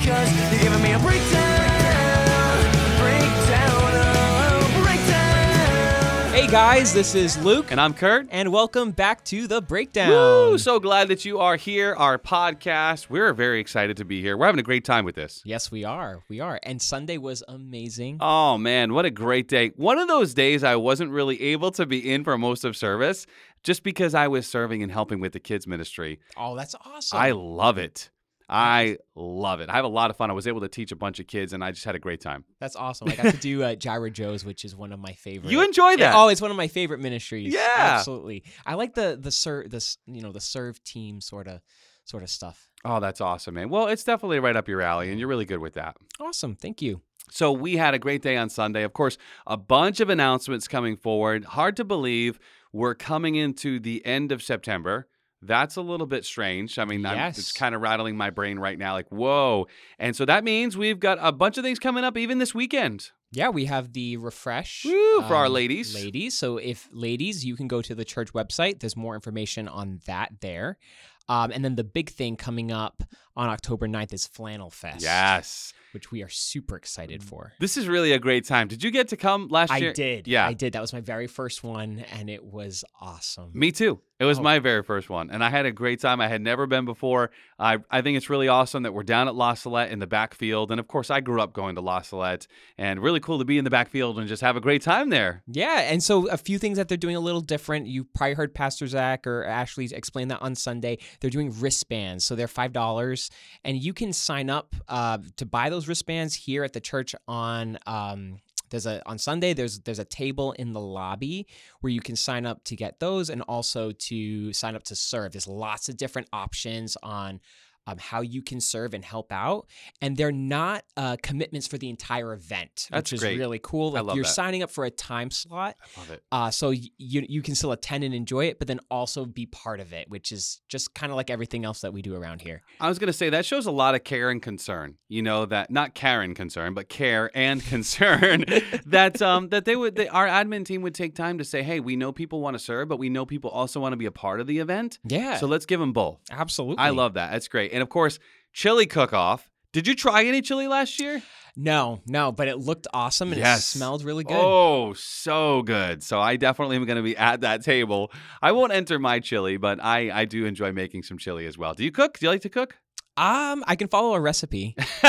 because you're giving me a breakdown, breakdown, oh, breakdown. Hey guys, this is Luke, And I'm Kurt. and welcome back to the breakdown. Woo! So glad that you are here, our podcast. We're very excited to be here. We're having a great time with this. yes, we are. We are. And Sunday was amazing. Oh man, what a great day. One of those days I wasn't really able to be in for most of service just because I was serving and helping with the kids ministry. oh, that's awesome. I love it. I love it. I have a lot of fun. I was able to teach a bunch of kids and I just had a great time. that's awesome. I got to do uh, Gyra Joe's, which is one of my favorite. You enjoy that? Oh, it's one of my favorite ministries. Yeah. absolutely. I like the the serve this you know the serve team sort of sort of stuff. Oh, that's awesome, man. Well, it's definitely right up your alley and you're really good with that. Awesome. Thank you. So we had a great day on Sunday. Of course, a bunch of announcements coming forward. Hard to believe we're coming into the end of September. That's a little bit strange. I mean, I'm, it's kind of rattling my brain right now like, whoa. And so that means we've got a bunch of things coming up even this weekend. Yeah, we have the refresh um, Woo, for our ladies. Ladies, so if ladies, you can go to the church website. There's more information on that there. Um, and then the big thing coming up on October 9th is Flannel Fest. Yes. which we are super excited for. This is really a great time. Did you get to come last I year? I did. Yeah. I did. That was my very first one, and it was awesome. Me too. It was Oh. my very first one, and I had a great time. I had never been before. I I think it's really awesome that we're down at La Salette in the backfield, and of course, I grew up going to La Salette, and really cool to be in the backfield and just have a great time there. Yeah, and so a few things that they're doing a little different. You probably heard Pastor Zach or Ashley explain that on Sunday. They're doing wristbands, so they're five dollars, and you can sign up uh, to buy those wristbands here at the church on. Um, there's a on Sunday. There's there's a table in the lobby where you can sign up to get those, and also to sign up to serve. There's lots of different options on. Um, how you can serve and help out, and they're not uh, commitments for the entire event, That's which is great. really cool. I Like love you're that. signing up for a time slot, I love it. uh, so y- you you can still attend and enjoy it, but then also be part of it, which is just kind of like everything else that we do around here. I was gonna say that shows a lot of care and concern. You know that not Karen concern, but care and concern that um that they would that our admin team would take time to say, hey, we know people want to serve, but we know people also want to be a part of the event. Yeah, So let's give them both. absolutely. I love that. That's great. And of course, chili cook off. Did you try any chili last year? No, no, but it looked awesome and Yes. it smelled really good. Oh, so good. So I definitely am going to be at that table. I won't enter my chili, but I, I do enjoy making some chili as well. Do you cook? Do you like to cook? Um, I can follow a recipe.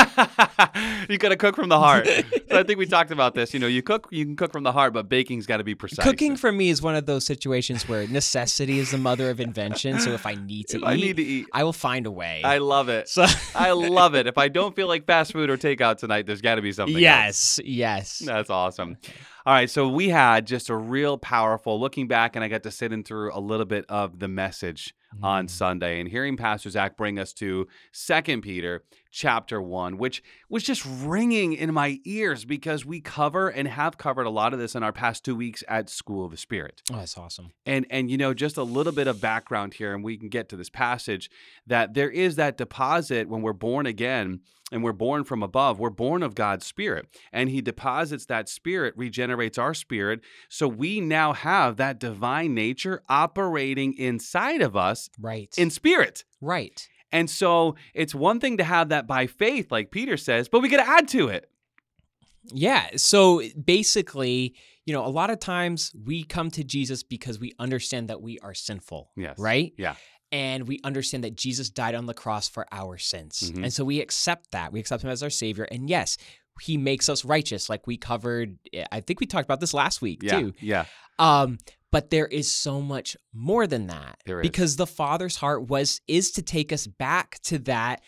you got to cook from the heart. so I think we talked about this. You know, you cook, you can cook from the heart, but baking's got to be precise. Cooking for me is one of those situations where necessity is the mother of invention. So if I need to If eat, I need to eat. I will find a way. I love it. so I love it. If I don't feel like fast food or takeout tonight, there's got to be something. else. yes, yes. That's awesome. All right, so we had just a real powerful looking back, and I got to sit in through a little bit of the message on Mm. Sunday and hearing Pastor Zach bring us to Second Peter chapter one, which was just ringing in my ears because we cover and have covered a lot of this in our past two weeks at School of the Spirit. Oh, that's awesome. And and you know, just a little bit of background here, and we can get to this passage that there is that deposit when we're born again and we're born from above. We're born of God's Spirit, and He deposits that Spirit, regenerates our spirit. So we now have that divine nature operating inside of us Right. in spirit. right. And so it's one thing to have that by faith, like Peter says, but we got to add to it. Yeah. So basically, you know, a lot of times we come to Jesus because we understand that we are sinful. Yes. Right? Yeah. And we understand that Jesus died on the cross for our sins. Mhm. And so we accept that. We accept him as our savior. And yes, he makes us righteous, like we covered. I think we talked about this last week Yeah. too. Yeah. Um, but there is so much more than that. There is. Because the Father's heart was is to take us back to that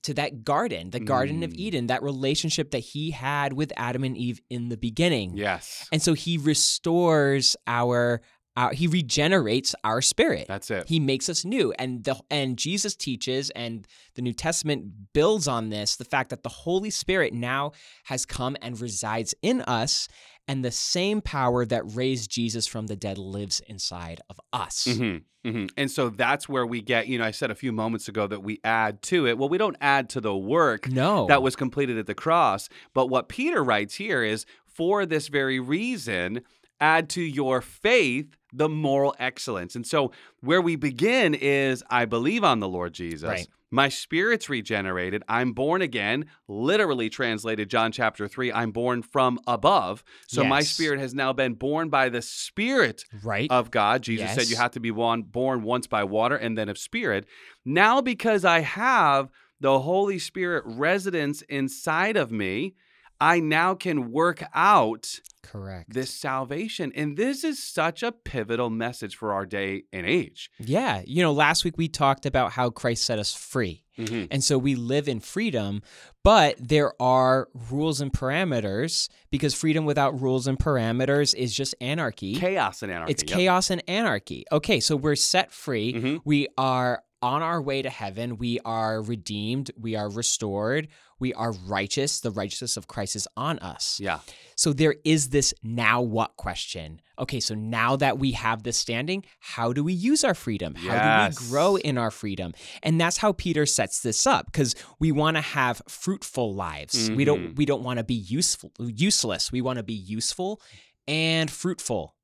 to that garden, the Garden of Mm. Eden, that relationship that he had with Adam and Eve in the beginning. Yes. And so he restores our, our he regenerates our spirit. That's it. He makes us new. And the and Jesus teaches and the New Testament builds on this, the fact that the Holy Spirit now has come and resides in us and the same power that raised Jesus from the dead lives inside of us. hmm hmm And so that's where we get, you know, I said a few moments ago that we add to it. Well, we don't add to the work No. that was completed at the cross. But what Peter writes here is for this very reason, add to your faith the moral excellence. And so where we begin is I believe on the Lord Jesus. Right. My spirit's regenerated. I'm born again. Literally translated, John chapter 3, I'm born from above. So my spirit has now been born by the Spirit Right. of God. Jesus said you have to be born once by water and then of spirit. Now, because I have the Holy Spirit residence inside of me, I now can work out Correct. this salvation. And this is such a pivotal message for our day and age. yeah. You know, last week we talked about how Christ set us free. Mhm. And so we live in freedom, but there are rules and parameters because freedom without rules and parameters is just anarchy. Chaos and anarchy. It's yep. chaos and anarchy. Okay, so we're set free. Mhm. We are on our way to heaven. We are redeemed. We are restored. We are righteous. The righteousness of Christ is on us. Yeah. So there is this now what question. Okay, so now that we have this standing, how do we use our freedom? How Yes. do we grow in our freedom? And that's how Peter sets this up because we want to have fruitful lives. We don't we don't want to be useful useless. We want to be useful and fruitful.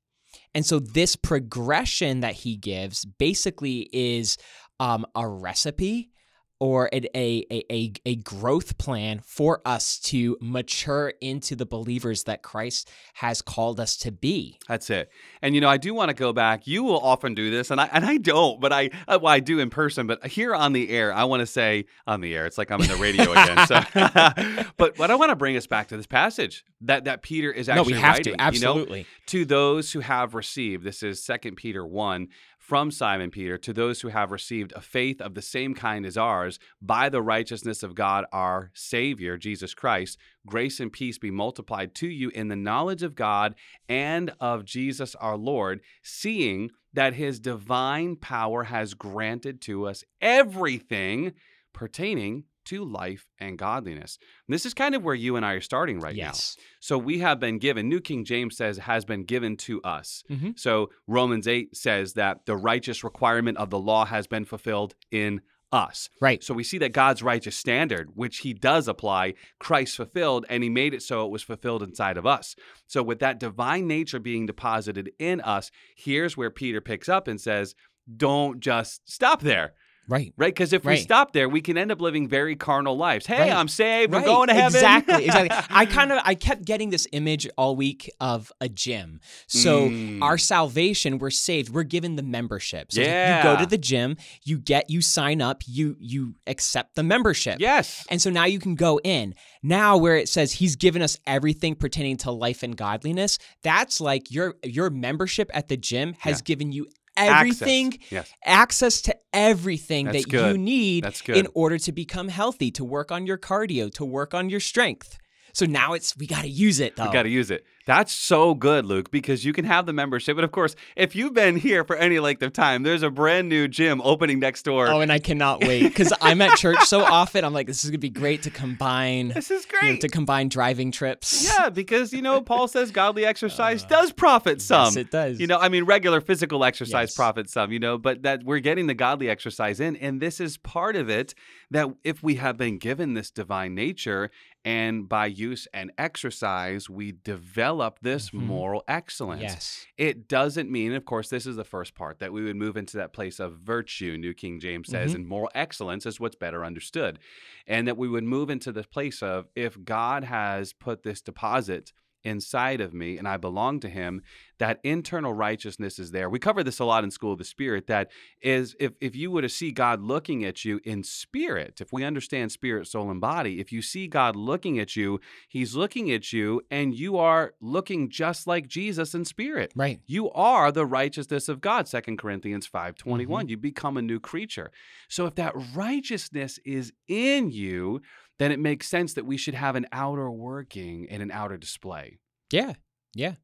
And so this progression that he gives basically is um, a recipe or a, a, a, a growth plan for us to mature into the believers that Christ has called us to be. That's it. And you know, I do want to go back. You will often do this, and I and I don't, but I uh, well, I do in person. But here on the air, I want to say on the air. It's like I'm in the radio again. So, but but I want to bring us back to this passage that that Peter is actually no, we have writing. to. Absolutely. You know, to those who have received. This is Second Peter one from Simon Peter to those who have received a faith of the same kind as ours by the righteousness of God our Savior Jesus Christ. Grace and peace be multiplied to you in the knowledge of God and of Jesus our Lord, seeing that his divine power has granted to us everything pertaining to life and godliness. And this is kind of where you and I are starting right now. yes. So we have been given, New King James says, has been given to us. Mhm. So Romans 8 says that the righteous requirement of the law has been fulfilled in us. Right. So we see that God's righteous standard, which he does apply, Christ fulfilled, and he made it so it was fulfilled inside of us. So with that divine nature being deposited in us, here's where Peter picks up and says, don't just stop there. Right. Right? Because if we stop there, we can end up living very carnal lives. Hey, Right. I'm saved. I'm going to heaven. Exactly, exactly. I kind of I kept getting this image all week of a gym. So Mm. our salvation, we're saved. We're given the membership. So you go to the gym, you get you sign up, you you accept the membership. yes. And so now you can go in. Now where it says he's given us everything pertaining to life and godliness, that's like your your membership at the gym has Yeah. given you Access. everything Yes. access to everything That's that good. you need in order to become healthy, to work on your cardio, to work on your strength. So now it's we got to use it though. You got to use it. That's so good, Luke, because you can have the membership. But of course, if you've been here for any length of time, there's a brand new gym opening next door. Oh, and I cannot wait because I'm at church so often. I'm like, this is gonna be great to combine, this is you know, great. to combine driving trips. yeah, because you know Paul says godly exercise does profit some. Uh, Yes, it does. You know, I mean, regular physical exercise Yes. profits some. You know, but that we're getting the godly exercise in, and this is part of it. That if we have been given this divine nature, and by use and exercise, we develop this Mhm. moral excellence. Yes. It doesn't mean, of course, this is the first part, that we would move into that place of virtue, New King James says, Mhm. and moral excellence is what's better understood. And that we would move into the place of if God has put this deposit inside of me and I belong to him, that internal righteousness is there. We cover this a lot in School of the Spirit. That is, if, if you were to see God looking at you in spirit, if we understand spirit, soul, and body, if you see God looking at you, he's looking at you and you are looking just like Jesus in spirit. Right. You are the righteousness of God, 2 Corinthians 5:21. Mm-hmm. You become a new creature. So if that righteousness is in you, then it makes sense that we should have an outer working and an outer display. Yeah. Yeah.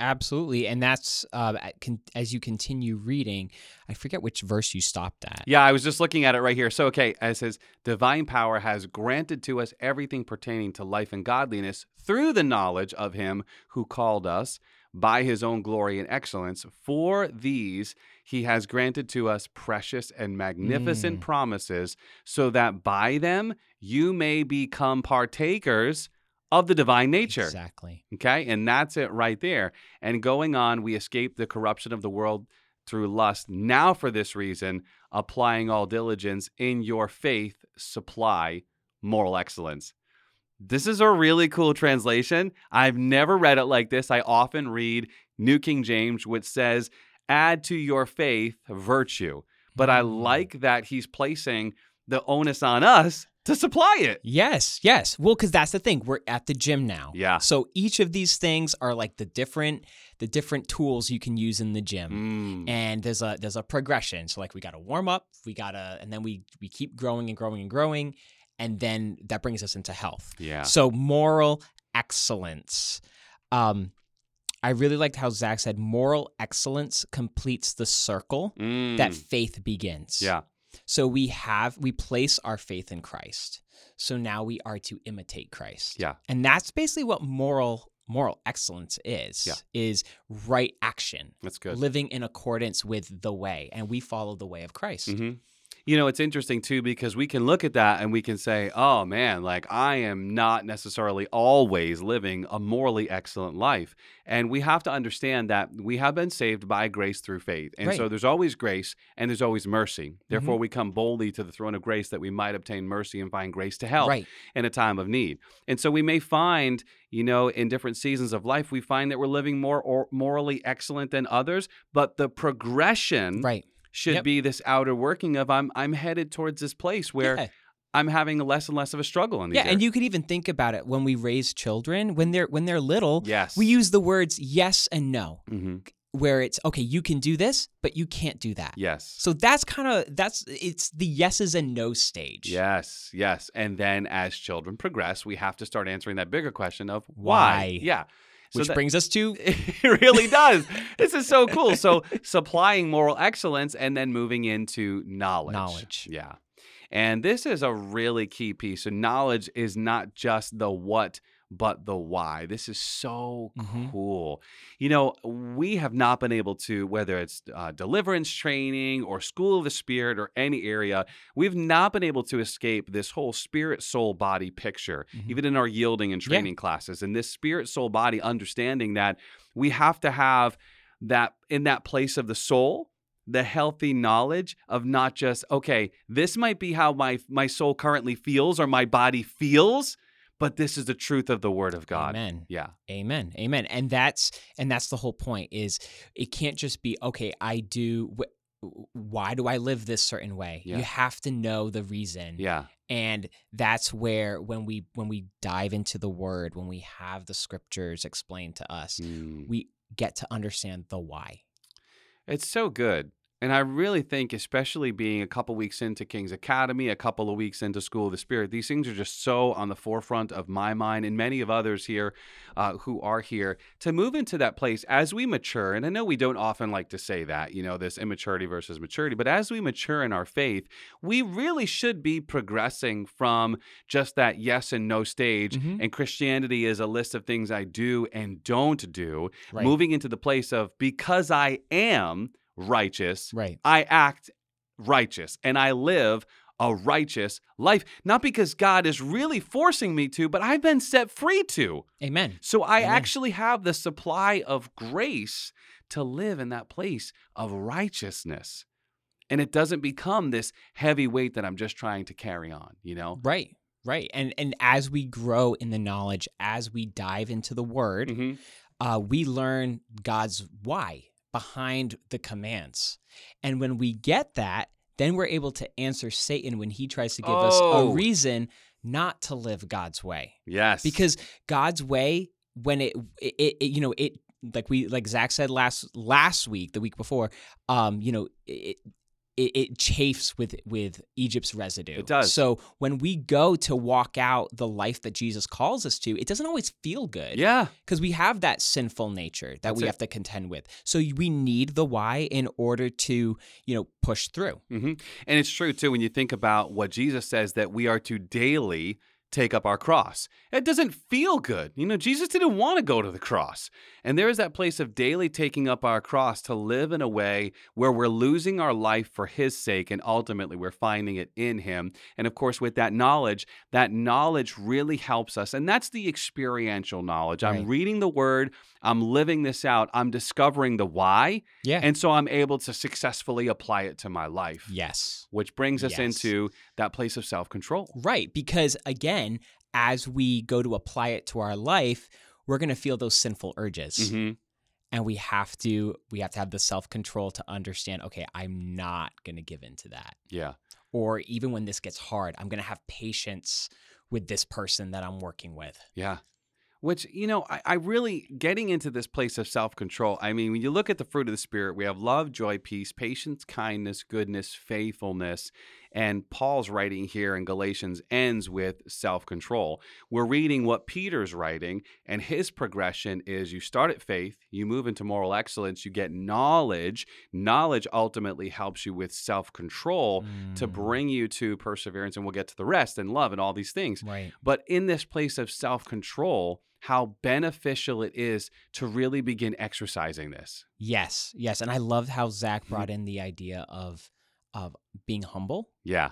Absolutely. And that's uh, as you continue reading, I forget which verse you stopped at. Yeah, I was just looking at it right here. So, okay, it says, Divine power has granted to us everything pertaining to life and godliness through the knowledge of him who called us by his own glory and excellence. For these he has granted to us precious and magnificent Mm. promises, so that by them you may become partakers of the divine nature. Exactly. Okay. And that's it right there. And going on, we escape the corruption of the world through lust. Now, for this reason, applying all diligence in your faith, supply moral excellence. This is a really cool translation. I've never read it like this. I often read New King James, which says, add to your faith virtue. But I Mm. like that he's placing the onus on us to supply it. Yes, yes. Well, because that's the thing. We're at the gym now. Yeah. So each of these things are like the different the different tools you can use in the gym. Mm. And there's a there's a progression. So like we gotta warm up, we gotta and then we we keep growing and growing and growing. And then that brings us into health. Yeah. So moral excellence. Um I really liked how Zach said moral excellence completes the circle that Mm. faith begins. Yeah. So we have we place our faith in Christ. So now we are to imitate Christ. Yeah. And that's basically what moral moral excellence is. Yeah. Is right action. That's good. Living in accordance with the way. And we follow the way of Christ. hmm You know, it's interesting too because we can look at that and we can say, oh man, like I am not necessarily always living a morally excellent life. And we have to understand that we have been saved by grace through faith. And so Right. Mm-hmm. there's always grace and there's always mercy. Therefore, we come boldly to the throne of grace that we might obtain mercy and find grace to help Right. in a time of need. And so we may find, you know, in different seasons of life, we find that we're living more or morally excellent than others, but the progression Right. Should Yep. be this outer working of I'm I'm headed towards this place where Yeah. I'm having less and less of a struggle in Yeah, and you could even think about it when we raise children, when they're when they're little, yes we use the words yes and no, hmm where it's okay, you can do this, but you can't do that. yes So that's kind of that's it's the yeses and no stage. yes yes and then as children progress we have to start answering that bigger question of why, Why? yeah So Which that- brings us to it really does. this is so cool. So supplying moral excellence and then moving into knowledge. Knowledge. Yeah. And this is a really key piece. So knowledge is not just the what, but the why. This is so Mhm. cool. You know, we have not been able to, whether it's uh, deliverance training or school of the spirit or any area, we've not been able to escape this whole spirit, soul, body picture, Mhm. even in our yielding and Yeah. training classes. And this spirit, soul, body understanding that we have to have that in that place of the soul the healthy knowledge of not just okay this might be how my my soul currently feels or my body feels but this is the truth of the word of god Amen. yeah Amen. Amen. And that's and that's the whole point is it can't just be okay, I do wh- why do I live this certain way? Yeah. You have to know the reason. yeah And that's where when we when we dive into the word, when we have the scriptures explained to us, Mm. we get to understand the why. It's so good. And I really think, especially being a couple weeks into King's Academy, a couple of weeks into School of the Spirit, these things are just so on the forefront of my mind and many of others here uh, who are here to move into that place as we mature. And I know we don't often like to say that, you know, this immaturity versus maturity, but as we mature in our faith, we really should be progressing from just that yes and no stage. Mhm. And Christianity is a list of things I do and don't do, Right. moving into the place of because I am righteous, Right. I act righteous and I live a righteous life. Not because God is really forcing me to, but I've been set free to. Amen. So I Amen. actually have the supply of grace to live in that place of righteousness. And it doesn't become this heavy weight that I'm just trying to carry on, you know? Right. Right. And and as we grow in the knowledge, as we dive into the word, Mhm. uh, we learn God's why behind the commands. And when we get that, then we're able to answer Satan when he tries to give us Oh. a reason not to live God's way. Yes. Because God's way, when it, it, it you know, it like we like Zach said last last week, the week before, um, you know, it it, it chafes with with Egypt's residue. It does. So when we go to walk out the life that Jesus calls us to, it doesn't always feel good yeah. because we have that sinful nature that That's we it. have to contend with. So we need the why in order to, you know, push through. hmm And it's true too when you think about what Jesus says that we are to daily take up our cross. It doesn't feel good. You know, Jesus didn't want to go to the cross. And there is that place of daily taking up our cross to live in a way where we're losing our life for his sake and ultimately we're finding it in him. And of course, with that knowledge, that knowledge really helps us. And that's the experiential knowledge. I'm reading the word, I'm living this out, I'm discovering the why. Yeah. And so I'm able to successfully apply it to my life. yes. Which brings us Yes. into that place of self control. Right. Because again, as we go to apply it to our life, we're going to feel those sinful urges. hmm And we have to we have to have the self-control to understand, okay, I'm not going to give in to that. Yeah. Or even when this gets hard, I'm going to have patience with this person that I'm working with. Yeah. Which, you know, I, I really getting into this place of self control. I mean, when you look at the fruit of the Spirit, we have love, joy, peace, patience, kindness, goodness, faithfulness. And Paul's writing here in Galatians ends with self control. We're reading what Peter's writing, and his progression is you start at faith, you move into moral excellence, you get knowledge. Knowledge ultimately helps you with self control to Mm, bring you to perseverance, and we'll get to the rest and love and all these things. right. But in this place of self control, how beneficial it is to really begin exercising this. Yes, yes, and I loved how Zach Mm-hmm. brought in the idea of of being humble Yeah,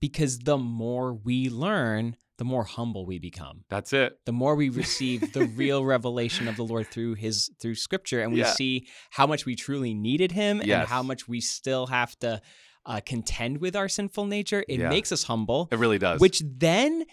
because the more we learn, the more humble we become. that's it. The more we receive the real revelation of the Lord through his through scripture and we Yeah. see how much we truly needed him and how much we still have to uh, contend with our sinful nature, it Yeah. makes us humble, It really does. which then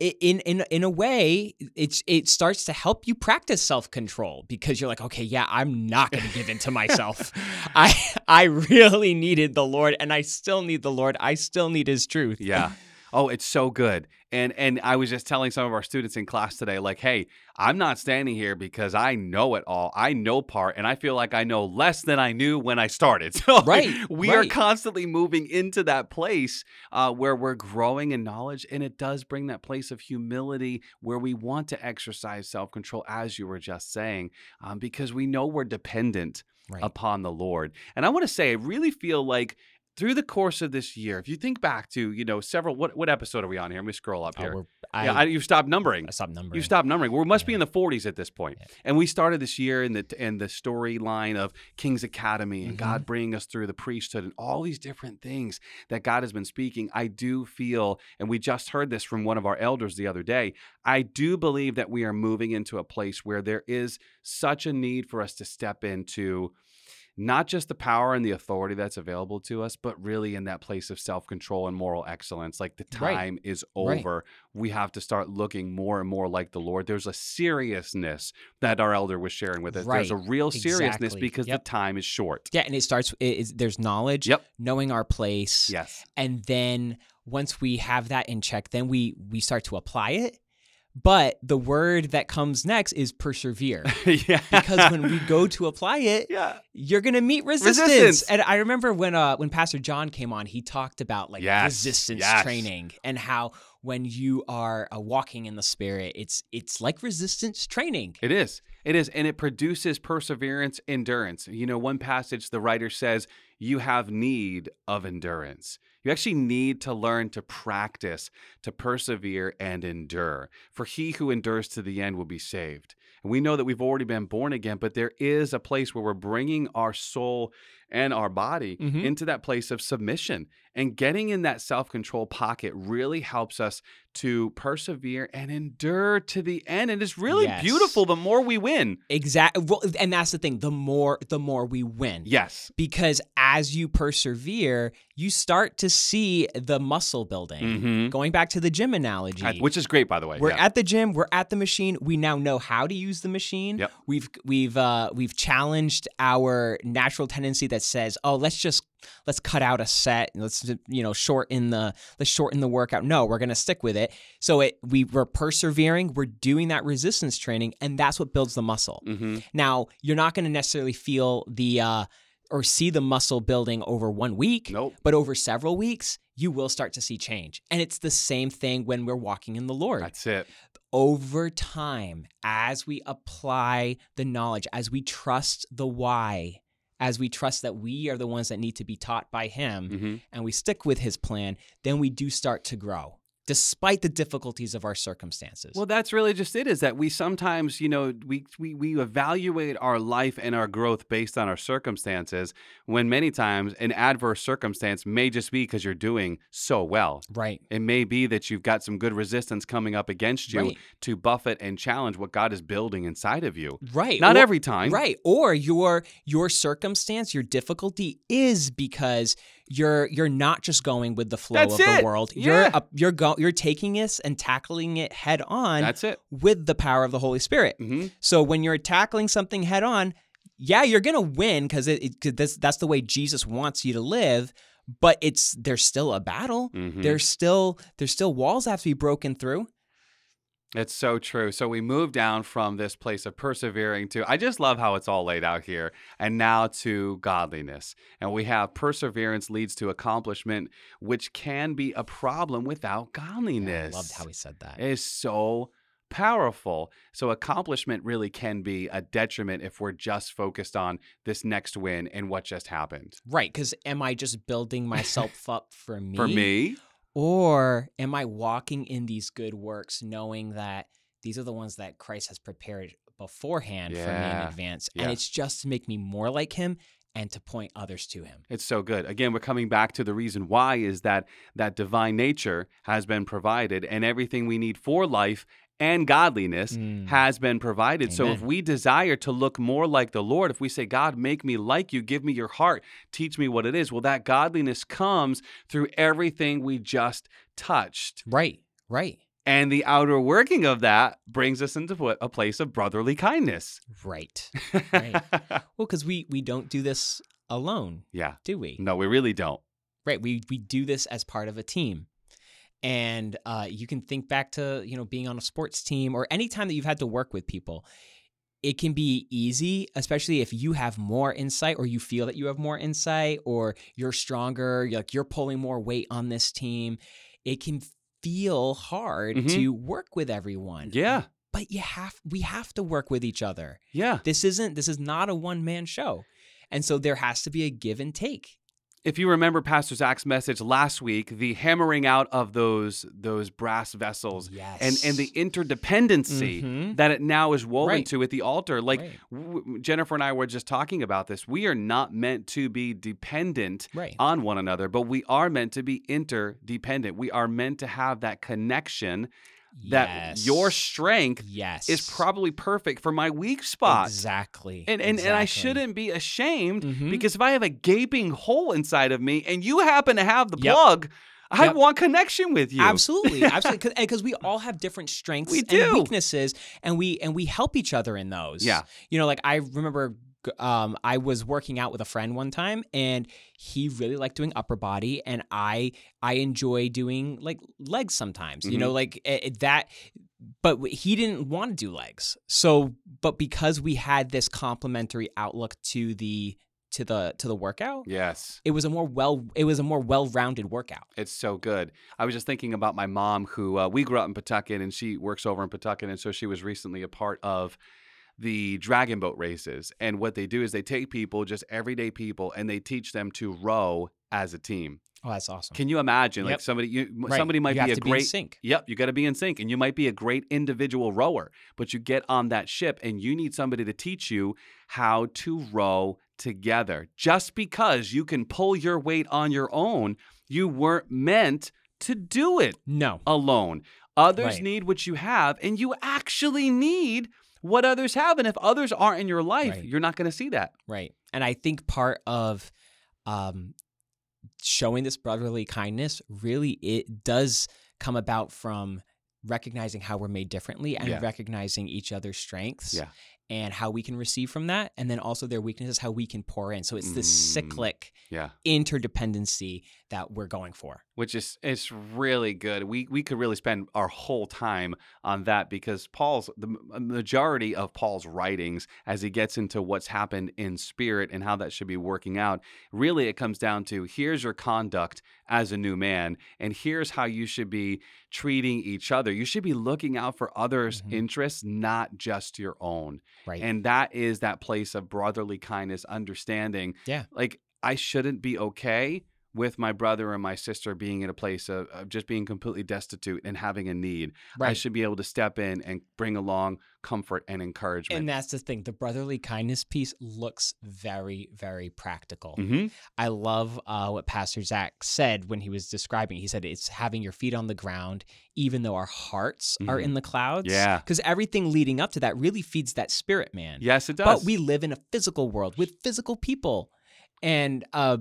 in in in a way it's it starts to help you practice self-control because you're like okay yeah I'm not going to give in to myself. I I really needed the Lord and I still need the Lord. I still need his truth. Yeah. Oh, it's so good. And and I was just telling some of our students in class today, like, hey, I'm not standing here because I know it all. I know part, and I feel like I know less than I knew when I started. So Right, we are constantly moving into that place uh, where we're growing in knowledge, and it does bring that place of humility where we want to exercise self control, as you were just saying, um, because we know we're dependent right upon the Lord. And I want to say, I really feel like through the course of this year, if you think back to, you know, several, what, what episode are we on here? Let me scroll up Oh, here. we're- I, yeah, I, you stopped numbering. I stopped numbering You stopped numbering. We must be in the 40s at this point. Yeah. And we started this year in the in the storyline of King's Academy and Mhm. God bringing us through the priesthood and all these different things that God has been speaking. I do feel, and we just heard this from one of our elders the other day. I do believe that we are moving into a place where there is such a need for us to step into not just the power and the authority that's available to us, but really in that place of self control and moral excellence. Like the Right. time is Right. over. We have to start looking more and more like the Lord. There's a seriousness that our elder was sharing with us. There's a real seriousness Exactly. because Yep. the time is short. Yeah, and it starts. It is, there's knowledge, Yep. knowing our place, Yes. and then once we have that in check, then we we start to apply it. But the word that comes next is persevere, yeah. because when we go to apply it, yeah. you're gonna meet resistance. Resistance. And I remember when uh when Pastor John came on, he talked about like Yes, resistance yes. training and how when you are uh, walking in the Spirit, it's it's like resistance training. It is. It is. And it produces perseverance, endurance. You know, one passage the writer says, you have need of endurance. You actually need to learn to practice, to persevere and endure. For he who endures to the end will be saved. And we know that we've already been born again, but there is a place where we're bringing our soul and our body Mhm. into that place of submission. And getting in that self control pocket really helps us to persevere and endure to the end. And it's really Yes. beautiful the more we win. Exactly. Well, and that's the thing. The more the more we win. Yes. because as you persevere, you start to see the muscle building. Mm-hmm. Going back to the gym analogy, Which is great, by the way. we're yeah. at the gym, we're at the machine. We now know how to use the machine. Yep. We've we've uh, we've challenged our natural tendency that says, "Oh, let's just let's cut out a set and let's you know shorten the let's shorten the workout." No, we're going to stick with it. So it we we're persevering, we're doing that resistance training and that's what builds the muscle. mm-hmm. Now, you're not going to necessarily feel the uh, or see the muscle building over one week, Nope. but over several weeks, you will start to see change. And it's the same thing when we're walking in the Lord. That's it. over time, as we apply the knowledge, as we trust the why, as we trust that we are the ones that need to be taught by Him, Mm-hmm. and we stick with His plan, then we do start to grow. Despite the difficulties of our circumstances. Well, that's really just it. Is that we sometimes, you know, we we we evaluate our life and our growth based on our circumstances. When many times an adverse circumstance may just be because you're doing so well. right. It may be that you've got some good resistance coming up against you Right. to buffet and challenge what God is building inside of you. Right. Not Or- every time. Right. Or your your circumstance, your difficulty is because you're you're not just going with the flow That's of it. the world. Yeah. You're you're go, you're taking this and tackling it head on That's it. with the power of the Holy Spirit. hmm So when you're tackling something head on, yeah, you're gonna win because it, it that's that's the way Jesus wants you to live. But it's there's still a battle. Mhm. There's still there's still walls that have to be broken through. It's so true. So we move down from this place of persevering to, I just love how it's all laid out here, and now to godliness. And we have perseverance leads to accomplishment, which can be a problem without godliness. I loved how he said that. It is so powerful. So accomplishment really can be a detriment if we're just focused on this next win and what just happened. Right, because am I just building myself up for me? For me, Or am I walking in these good works knowing that these are the ones that Christ has prepared beforehand for me in advance? yeah. And it's just to make me more like him and to point others to him. It's so good. Again, we're coming back to the reason why is that that divine nature has been provided and everything we need for life and godliness Mm. has been provided. So if we desire to look more like the Lord, if we say, God, make me like you, give me your heart, teach me what it is, well, that godliness comes through everything we just touched. Right, right, And the outer working of that brings us into a place of brotherly kindness. right. Right. well, because we we don't do this alone, yeah. do we? No, we really don't. Right. We we do this as part of a team. And uh, you can think back to you know being on a sports team or any time that you've had to work with people. It can be easy, especially if you have more insight or you feel that you have more insight or you're stronger, you're like you're pulling more weight on this team. It can feel hard Mhm. to work with everyone. Yeah. But you have we have to work with each other. Yeah. This isn't this is not a one man show. And so there has to be a give and take. If you remember Pastor Zach's message last week, the hammering out of those those brass vessels Yes. and and the interdependency Mhm. that it now is woven Right. to at the altar. Like Right. w- Jennifer and I were just talking about this. We are not meant to be dependent Right. on one another, but we are meant to be interdependent. We are meant to have that connection that your strength yes is probably perfect for my weak spot. exactly And, and, and I shouldn't be ashamed Mhm. because if I have a gaping hole inside of me and you happen to have the Yep. plug, I Yep. want connection with you. absolutely absolutely because we all have different strengths We and do. weaknesses and we and we help each other in those Yeah. you know like i remember um, I was working out with a friend one time, and he really liked doing upper body, and I I enjoy doing like legs sometimes. You Mm-hmm. know, like eh, eh, that. But he didn't want to do legs, so but because we had this complementary outlook to the to the to the workout, Yes. it was a more well it was a more well rounded workout. It's so good. I was just thinking about my mom, who uh, we grew up in Pawtucket, and she works over in Pawtucket, and so she was recently a part of the dragon boat races. And what they do is they take people, just everyday people, and they teach them to row as a team. Oh, that's awesome. Can you imagine? Like somebody, you Right. somebody might you be a to be in great sync. Yep, you got to be in sync and you might be a great individual rower, but you get on that ship and you need somebody to teach you how to row together. Just because you can pull your weight on your own, you weren't meant to do it No, alone. Others Right. need what you have and you actually need what others have and if others aren't in your life, Right. you're not going to see that. Right. And I think part of um, showing this brotherly kindness really it does come about from recognizing how we're made differently and Yeah. recognizing each other's strengths Yeah. and how we can receive from that and then also their weaknesses how we can pour in so it's this Mm. cyclic Yeah. interdependency that we're going for which is it's really good. We we could really spend our whole time on that because Paul's the majority of Paul's writings as he gets into what's happened in spirit and how that should be working out. Really, it comes down to here's your conduct as a new man, and here's how you should be treating each other. You should be looking out for others' Mhm. interests, not just your own. right And that is that place of brotherly kindness, understanding. Yeah. Like, I shouldn't be okay with my brother and my sister being in a place of, of just being completely destitute and having a need, I should be able to step in and bring along comfort and encouragement. And that's the thing. The brotherly kindness piece looks very, very practical. Mhm. I love uh, what Pastor Zach said when he was describing. it. He said it's having your feet on the ground, even though our hearts are Mhm. in the clouds. Yeah. Because everything leading up to that really feeds that spirit, man. Yes, it does. But we live in a physical world with physical people. And uh,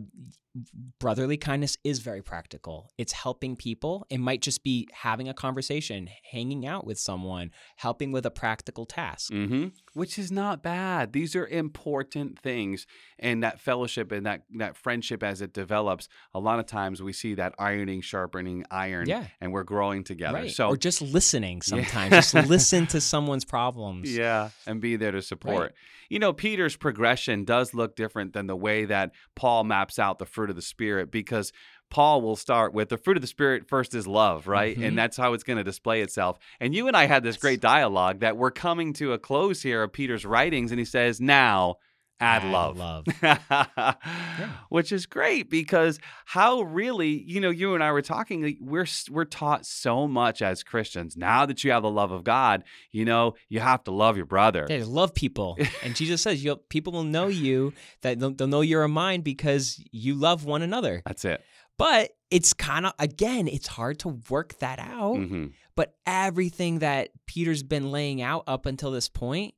brotherly kindness is very practical. It's helping people. It might just be having a conversation, hanging out with someone, helping with a practical task. hmm Which is not bad. These are important things, and that fellowship and that that friendship as it develops. A lot of times we see that ironing, sharpening iron, Yeah. and we're growing together. Right. So or just listening sometimes. Yeah. just listen to someone's problems. Yeah, and be there to support. You know, Peter's progression does look different than the way that Paul maps out the fruit of the Spirit because Paul will start with the fruit of the Spirit first is love, right? Mhm. And that's how it's going to display itself. And you and I had this great dialogue that we're coming to a close here of Peter's writings, and he says, Now add, Add love. love. Which is great because how really, you know, you and I were talking, we're we're taught so much as Christians. Now that you have the love of God, you know, you have to love your brother. Yeah, love people. And Jesus says, you'll, people will know you, that they'll, they'll know you're a mine because you love one another. That's it. But it's kind of, again, it's hard to work that out. hmm But everything that Peter's been laying out up until this point,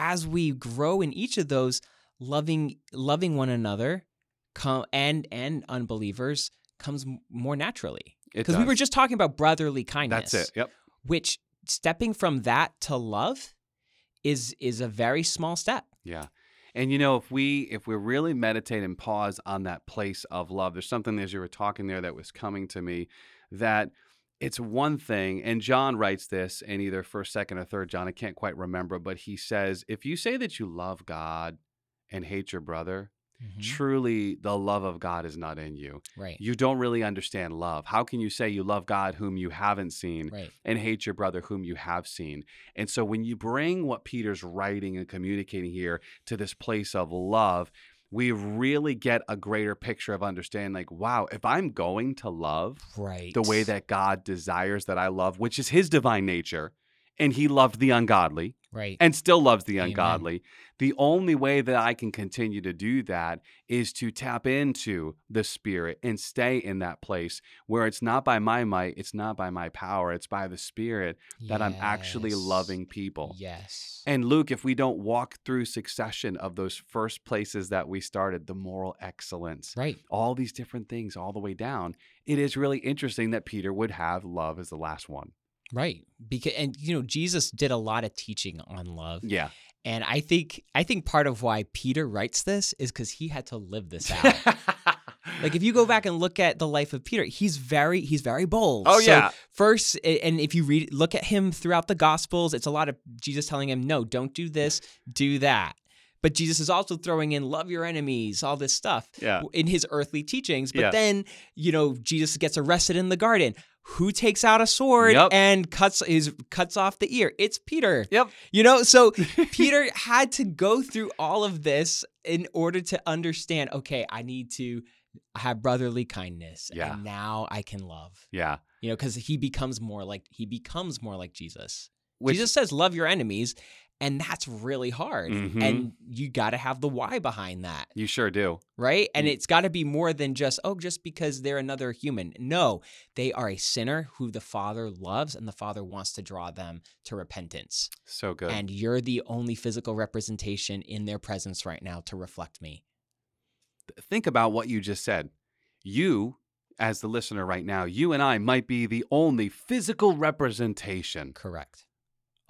as we grow in each of those, loving loving one another come and and unbelievers comes more naturally. Because we were just talking about brotherly kindness. That's it. Yep. Which stepping from that to love is is a very small step. Yeah. And you know, if we if we really meditate and pause on that place of love, there's something as you were talking there that was coming to me that it's one thing, and John writes this in either first, second, or third John. I can't quite remember, but he says, if you say that you love God and hate your brother, Mm-hmm. truly the love of God is not in you. Right. You don't really understand love. How can you say you love God whom you haven't seen Right. and hate your brother whom you have seen. And so when you bring what Peter's writing and communicating here to this place of love, we really get a greater picture of understanding like, wow, if I'm going to love Right. the way that God desires that I love, which is his divine nature, and he loved the ungodly right. and still loves the Amen. ungodly. The only way that I can continue to do that is to tap into the spirit and stay in that place where it's not by my might, it's not by my power, it's by the spirit that I'm actually loving people. Yes. And Luke, if we don't walk through succession of those first places that we started, the moral excellence, right. all these different things all the way down, it is really interesting that Peter would have love as the last one. Right. Because and you know Jesus did a lot of teaching on love. Yeah. And I think I think part of why Peter writes this is cuz he had to live this out. like if you go back and look at the life of Peter, he's very he's very bold. Oh, So yeah. First and if you read look at him throughout the gospels, it's a lot of Jesus telling him, "No, don't do this, do that." But Jesus is also throwing in love your enemies, all this stuff Yeah. in his earthly teachings. But Yeah. then, you know, Jesus gets arrested in the garden. Who takes out a sword Yep. and cuts his cuts off the ear? It's Peter. Yep. You know, so Peter had to go through all of this in order to understand, okay, I need to have brotherly kindness. Yeah. And now I can love. Yeah. You know, because he becomes more like he becomes more like Jesus. Which- Jesus says, love your enemies, and that's really hard. Mhm. And you gotta have the why behind that You sure do. right? And Mm. it's got to be more than just, oh, just because they're another human. No, they are a sinner who the Father loves and the Father wants to draw them to repentance. So good. And you're the only physical representation in their presence right now to reflect me. think about what you just said. You, as the listener right now, you and I might be the only physical representation Correct.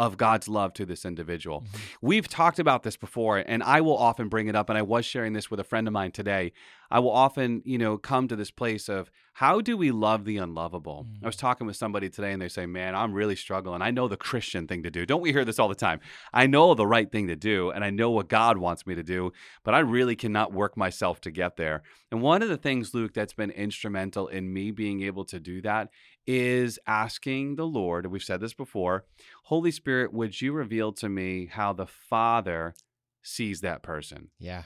Of God's love to this individual. Mhm. We've talked about this before, and I will often bring it up. And I was sharing this with a friend of mine today. I will often, you know, come to this place of how do we love the unlovable? I was talking with somebody today, and they say, "Man, I'm really struggling. I know the Christian thing to do. Don't we hear this all the time? I know the right thing to do, and I know what God wants me to do, but I really cannot work myself to get there." And one of the things, Luke, that's been instrumental in me being able to do that is asking the Lord. We've said this before. Holy Spirit, would you reveal to me how the Father sees that person? Yeah.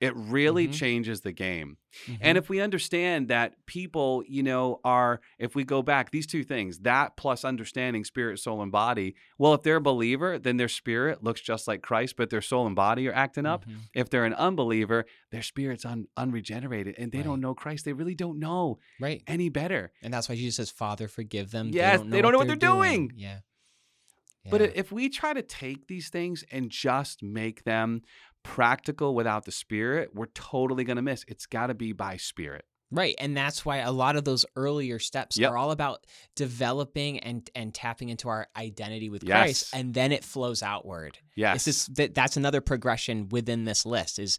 It really Mhm. changes the game. Mhm. And if we understand that people, you know, are, if we go back, these two things, that plus understanding spirit, soul, and body, well, if they're a believer, then their spirit looks just like Christ, but their soul and body are acting up. Mhm. If they're an unbeliever, their spirit's un- unregenerated and they Right. don't know Christ. They really don't know right. any better. And that's why Jesus says, Father, forgive them. Yes, they don't know what they're doing. Yeah. But Yeah. i- if we try to take these things and just make them practical without the spirit, we're totally going to miss. It's got to be by spirit. Right, and that's why a lot of those earlier steps Yep. are all about developing and and tapping into our identity with Yes. Christ, and then it flows outward. Yes. It's just that that's another progression within this list is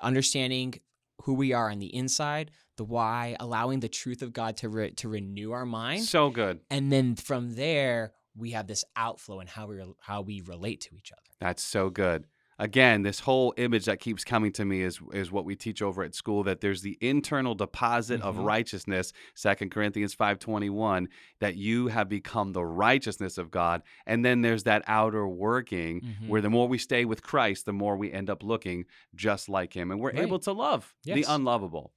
understanding who we are on the inside, the why, allowing the truth of God to re- to renew our mind, so good. and then from there we have this outflow in how we re- how we relate to each other. That's so good. Again, this whole image that keeps coming to me is is what we teach over at school that there's the internal deposit of Mhm. righteousness, 2 Corinthians 5:21, that you have become the righteousness of God, and then there's that outer working Mhm. where the more we stay with Christ, the more we end up looking just like him and we're Right. able to love the unlovable.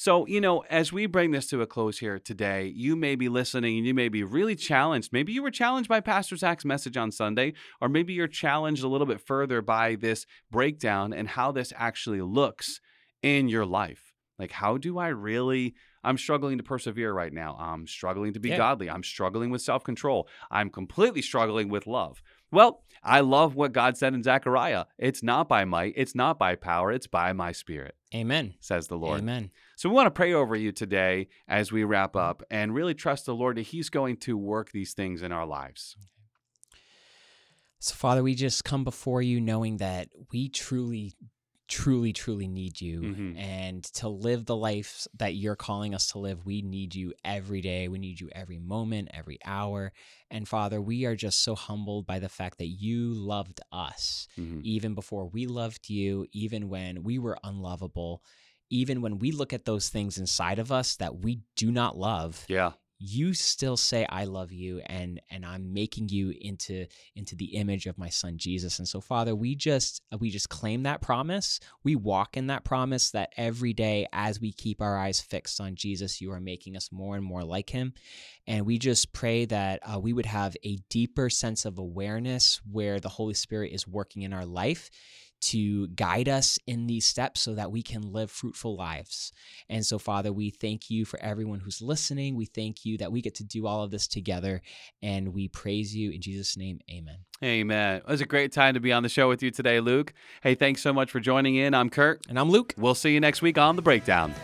So, you know, as we bring this to a close here today, you may be listening and you may be really challenged. Maybe you were challenged by Pastor Zach's message on Sunday, or maybe you're challenged a little bit further by this breakdown and how this actually looks in your life. Like, how do I really? I'm struggling to persevere right now. I'm struggling to be Yeah. godly. I'm struggling with self control. I'm completely struggling with love. Well, I love what God said in Zechariah. It's not by might, it's not by power, it's by my spirit, Amen. says the Lord. Amen. So we want to pray over you today as we wrap up and really trust the Lord that He's going to work these things in our lives. So, Father, we just come before you knowing that we truly, truly, truly need you. Mhm. And to live the life that you're calling us to live, we need you every day. We need you every moment, every hour. And Father, we are just so humbled by the fact that you loved us Mhm. even before we loved you, even when we were unlovable. Even when we look at those things inside of us that we do not love, Yeah. you still say i love you and and i'm making you into into the image of my son jesus. And so father we just we just claim that promise. We walk in that promise that every day as we keep our eyes fixed on jesus you are making us more and more like him. And we just pray that uh, we would have a deeper sense of awareness where the holy spirit is working in our life to guide us in these steps so that we can live fruitful lives. And so, Father, we thank you for everyone who's listening. We thank you that we get to do all of this together. And we praise you in Jesus' name. Amen. Amen. It was a great time to be on the show with you today, Luke. Hey, thanks so much for joining in. I'm Kurt. And I'm Luke. We'll see you next week on The Breakdown.